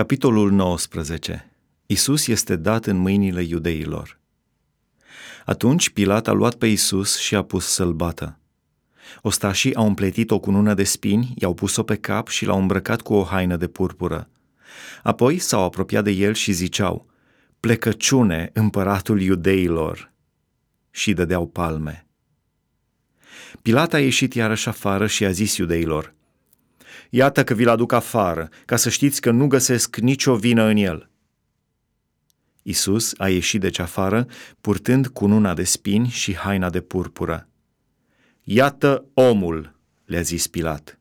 Capitolul 19. Isus este dat în mâinile iudeilor. Atunci Pilat a luat pe Isus și a pus să-l bată. Ostașii au împletit o cunună de spini, i-au pus-o pe cap și l-au îmbrăcat cu o haină de purpură. Apoi s-au apropiat de el și ziceau, plecăciune împăratul iudeilor, și dădeau palme. Pilat a ieșit iarăși afară și a zis iudeilor, Iată că vi-l aduc afară, ca să știți că nu găsesc nicio vină în el. Isus a ieșit deci afară, purtând cununa de spini și haina de purpură. Iată omul, le-a zis Pilat.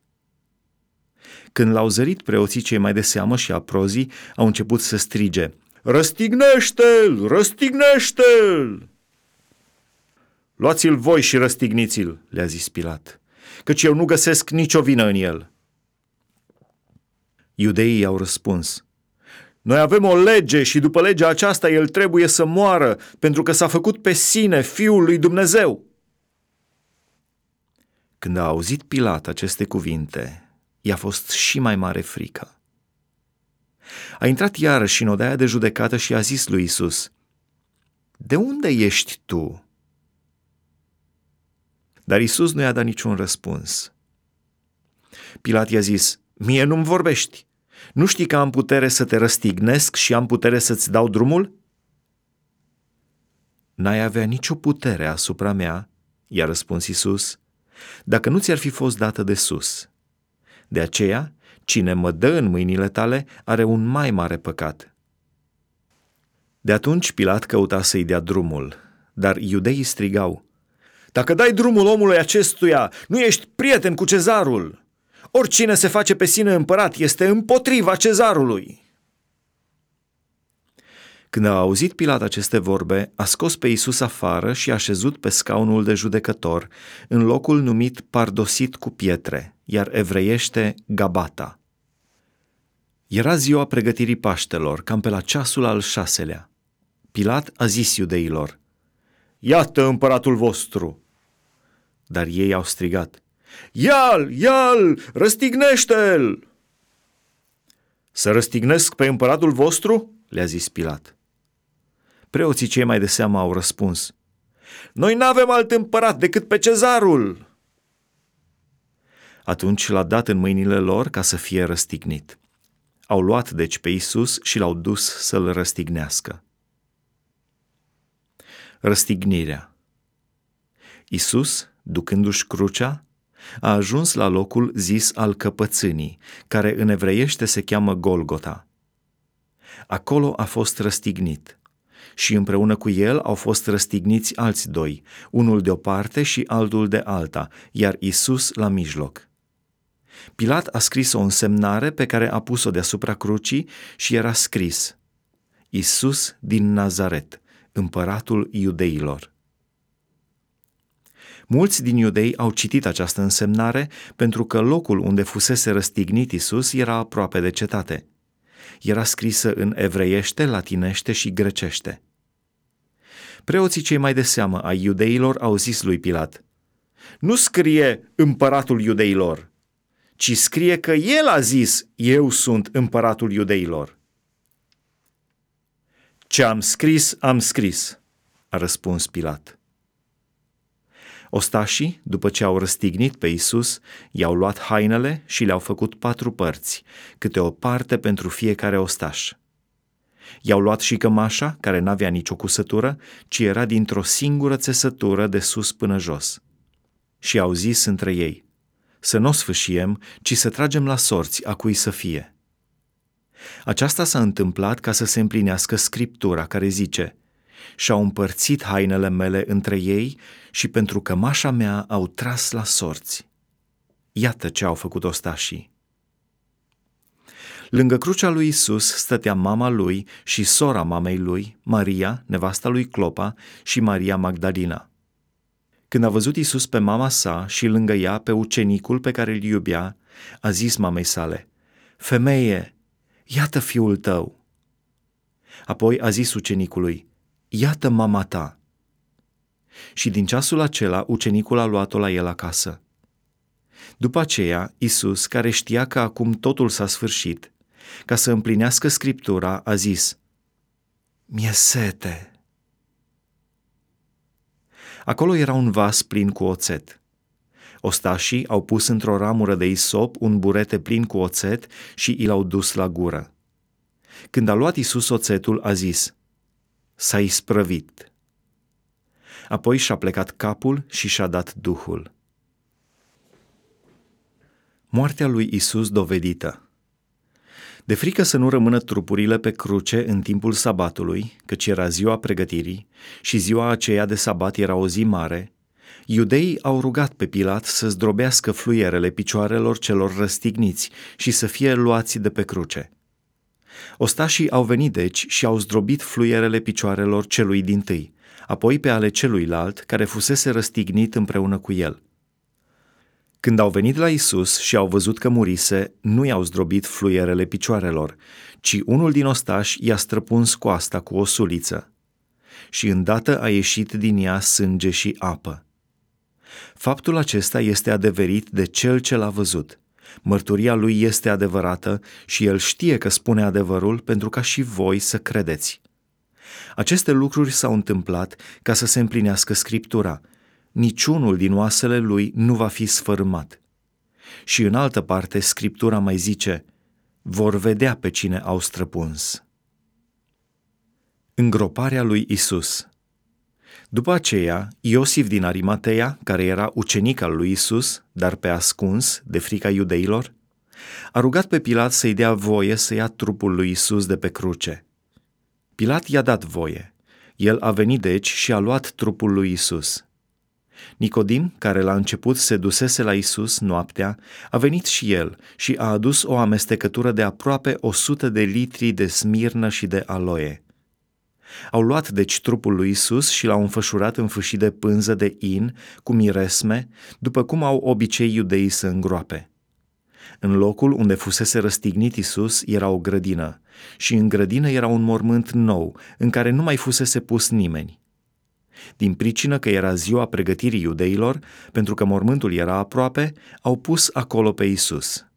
Când l-au zărit preoții cei mai de seamă și aprozii, au început să strige, Răstignește-l! Răstignește-l! Luați-l voi și răstigniți-l, le-a zis Pilat, căci eu nu găsesc nicio vină în el. Iudeii au răspuns, Noi avem o lege și după legea aceasta el trebuie să moară, pentru că s-a făcut pe sine Fiul lui Dumnezeu. Când a auzit Pilat aceste cuvinte, i-a fost și mai mare frică. A intrat iarăși în odaia de judecată și a zis lui Isus, De unde ești tu? Dar Isus nu i-a dat niciun răspuns. Pilat i-a zis, Mie nu-mi vorbești. Nu știi că am putere să te răstignesc și am putere să-ți dau drumul? N-ai avea nicio putere asupra mea, i-a răspuns Isus, dacă nu ți-ar fi fost dată de sus. De aceea, cine mă dă în mâinile tale are un mai mare păcat. De atunci Pilat căuta să-i dea drumul, dar iudeii strigau, Dacă dai drumul omului acestuia, nu ești prieten cu cezarul!" Oricine se face pe sine împărat este împotriva cezarului. Când a auzit Pilat aceste vorbe, a scos pe Isus afară și a șezut pe scaunul de judecător, în locul numit pardosit cu pietre, iar evreiește Gabata. Era ziua pregătirii Paștelor, cam pe la ceasul al șaselea. Pilat a zis iudeilor, Iată împăratul vostru! Dar ei au strigat, Ia-l, ia-l, răstignește-l! Să răstignesc pe împăratul vostru? le-a zis Pilat. Preoții cei mai de seamă au răspuns. Noi n-avem alt împărat decât pe cezarul. Atunci l-a dat în mâinile lor ca să fie răstignit. Au luat deci pe Isus și l-au dus să-l răstignească. Răstignirea Isus, ducându-și crucea, a ajuns la locul zis al căpățânii, care în evreiește se cheamă Golgota. Acolo a fost răstignit și împreună cu el au fost răstigniți alți doi, unul de o parte și altul de alta, iar Isus la mijloc. Pilat a scris o însemnare pe care a pus-o deasupra crucii și era scris Isus din Nazaret, împăratul iudeilor. Mulți din iudei au citit această însemnare pentru că locul unde fusese răstignit Isus era aproape de cetate. Era scrisă în evreiește, latinește și grecește. Preoții cei mai de seamă ai iudeilor au zis lui Pilat, Nu scrie împăratul iudeilor, ci scrie că el a zis, eu sunt împăratul iudeilor. Ce am scris, am scris, a răspuns Pilat. Ostașii, după ce au răstignit pe Isus, i-au luat hainele și le-au făcut patru părți, câte o parte pentru fiecare ostaș. I-au luat și cămașa, care n-avea nicio cusătură, ci era dintr-o singură țesătură de sus până jos. Și au zis între ei, să nu o sfâșiem, ci să tragem la sorți a cui să fie. Aceasta s-a întâmplat ca să se împlinească scriptura care zice – și-au împărțit hainele mele între ei și pentru cămașa mea au tras la sorți. Iată ce au făcut ostașii. Lângă crucea lui Isus stătea mama lui și sora mamei lui, Maria, nevasta lui Clopa și Maria Magdalena. Când a văzut Isus pe mama sa și lângă ea pe ucenicul pe care îl iubea, a zis mamei sale, Femeie, iată fiul tău. Apoi a zis ucenicului, iată mama ta. Și din ceasul acela, ucenicul a luat-o la el acasă. După aceea, Isus, care știa că acum totul s-a sfârșit, Ca să împlinească scriptura, a zis, Mie sete. Acolo era un vas plin cu oțet. Ostașii au pus într-o ramură de isop un burete plin cu oțet și i l-au dus la gură. Când a luat Isus oțetul, a zis, S-a isprăvit. Apoi și-a plecat capul și și-a dat duhul. Moartea lui Isus dovedită de frică să nu rămână trupurile pe cruce în timpul sabatului, căci era ziua pregătirii și ziua aceea de sabat era o zi mare, iudeii au rugat pe Pilat să zdrobească fluierele picioarelor celor răstigniți și să fie luați de pe cruce. Ostașii au venit deci și au zdrobit fluierele picioarelor celui din tâi, apoi pe ale celuilalt care fusese răstignit împreună cu el – când au venit la Isus și au văzut că murise, nu i-au zdrobit fluierele picioarelor, ci unul din ostași i-a străpuns coasta cu o suliță. Și îndată a ieșit din ea sânge și apă. Faptul acesta este adeverit de cel ce l-a văzut. Mărturia lui este adevărată și el știe că spune adevărul pentru ca și voi să credeți. Aceste lucruri s-au întâmplat ca să se împlinească Scriptura – niciunul din oasele lui nu va fi sfărâmat. Și în altă parte, Scriptura mai zice, vor vedea pe cine au străpuns. Îngroparea lui Isus După aceea, Iosif din Arimatea, care era ucenic al lui Isus, dar pe ascuns, de frica iudeilor, a rugat pe Pilat să-i dea voie să ia trupul lui Isus de pe cruce. Pilat i-a dat voie. El a venit deci și a luat trupul lui Isus. Nicodim, care la început se dusese la Isus noaptea, a venit și el și a adus o amestecătură de aproape o sută de litri de smirnă și de aloe. Au luat deci trupul lui Isus și l-au înfășurat în fâșii de pânză de in cu miresme, după cum au obicei iudeii să îngroape. În locul unde fusese răstignit Isus era o grădină și în grădină era un mormânt nou, în care nu mai fusese pus nimeni. Din pricină că era ziua pregătirii iudeilor, pentru că mormântul era aproape, au pus acolo pe Isus.